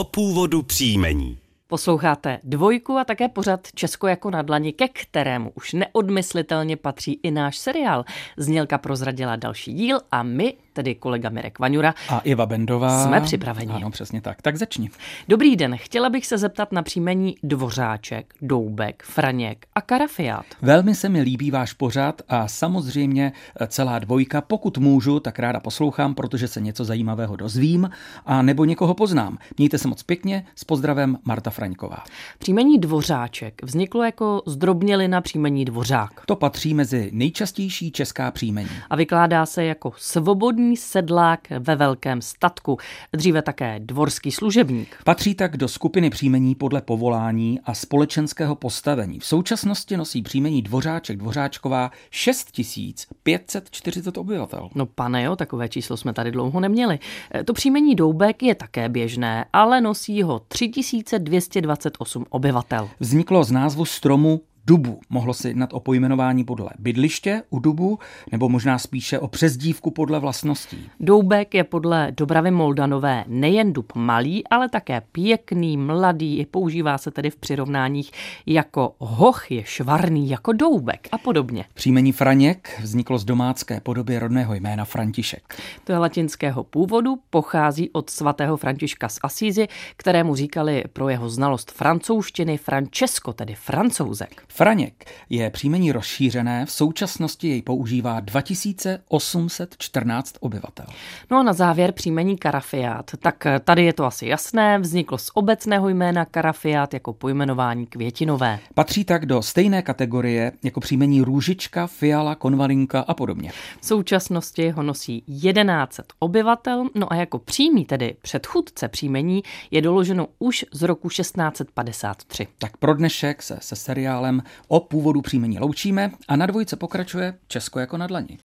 o původu příjmení. Posloucháte dvojku a také pořad Česko jako na dlani, ke kterému už neodmyslitelně patří i náš seriál. Znělka prozradila další díl a my tedy kolega Mirek Vaňura. A Iva Bendová. Jsme připraveni. Ano, přesně tak. Tak začni. Dobrý den, chtěla bych se zeptat na příjmení Dvořáček, Doubek, Franěk a Karafiát. Velmi se mi líbí váš pořad a samozřejmě celá dvojka. Pokud můžu, tak ráda poslouchám, protože se něco zajímavého dozvím a nebo někoho poznám. Mějte se moc pěkně, s pozdravem Marta Fraňková. Příjmení Dvořáček vzniklo jako zdrobnělina příjmení Dvořák. To patří mezi nejčastější česká příjmení. A vykládá se jako svobodný sedlák ve velkém statku, dříve také dvorský služebník. Patří tak do skupiny příjmení podle povolání a společenského postavení. V současnosti nosí příjmení Dvořáček Dvořáčková 6540 obyvatel. No pane jo, takové číslo jsme tady dlouho neměli. E, to příjmení Doubek je také běžné, ale nosí ho 3228 obyvatel. Vzniklo z názvu stromu dubu. Mohlo se jednat o pojmenování podle bydliště u dubu, nebo možná spíše o přezdívku podle vlastností. Doubek je podle Dobravy Moldanové nejen dub malý, ale také pěkný, mladý. Používá se tedy v přirovnáních jako hoch je švarný jako doubek a podobně. Příjmení Franěk vzniklo z domácké podoby rodného jména František. To je latinského původu, pochází od svatého Františka z Asízy, kterému říkali pro jeho znalost francouzštiny Francesco, tedy francouzek. Franěk je příjmení rozšířené, v současnosti jej používá 2814 obyvatel. No a na závěr příjmení Karafiát. Tak tady je to asi jasné, vzniklo z obecného jména Karafiát jako pojmenování květinové. Patří tak do stejné kategorie jako příjmení Růžička, Fiala, Konvalinka a podobně. V současnosti ho nosí 11 obyvatel, no a jako přímý, tedy předchůdce příjmení, je doloženo už z roku 1653. Tak pro dnešek se se seriálem o původu příjmení loučíme a na dvojce pokračuje Česko jako na dlani.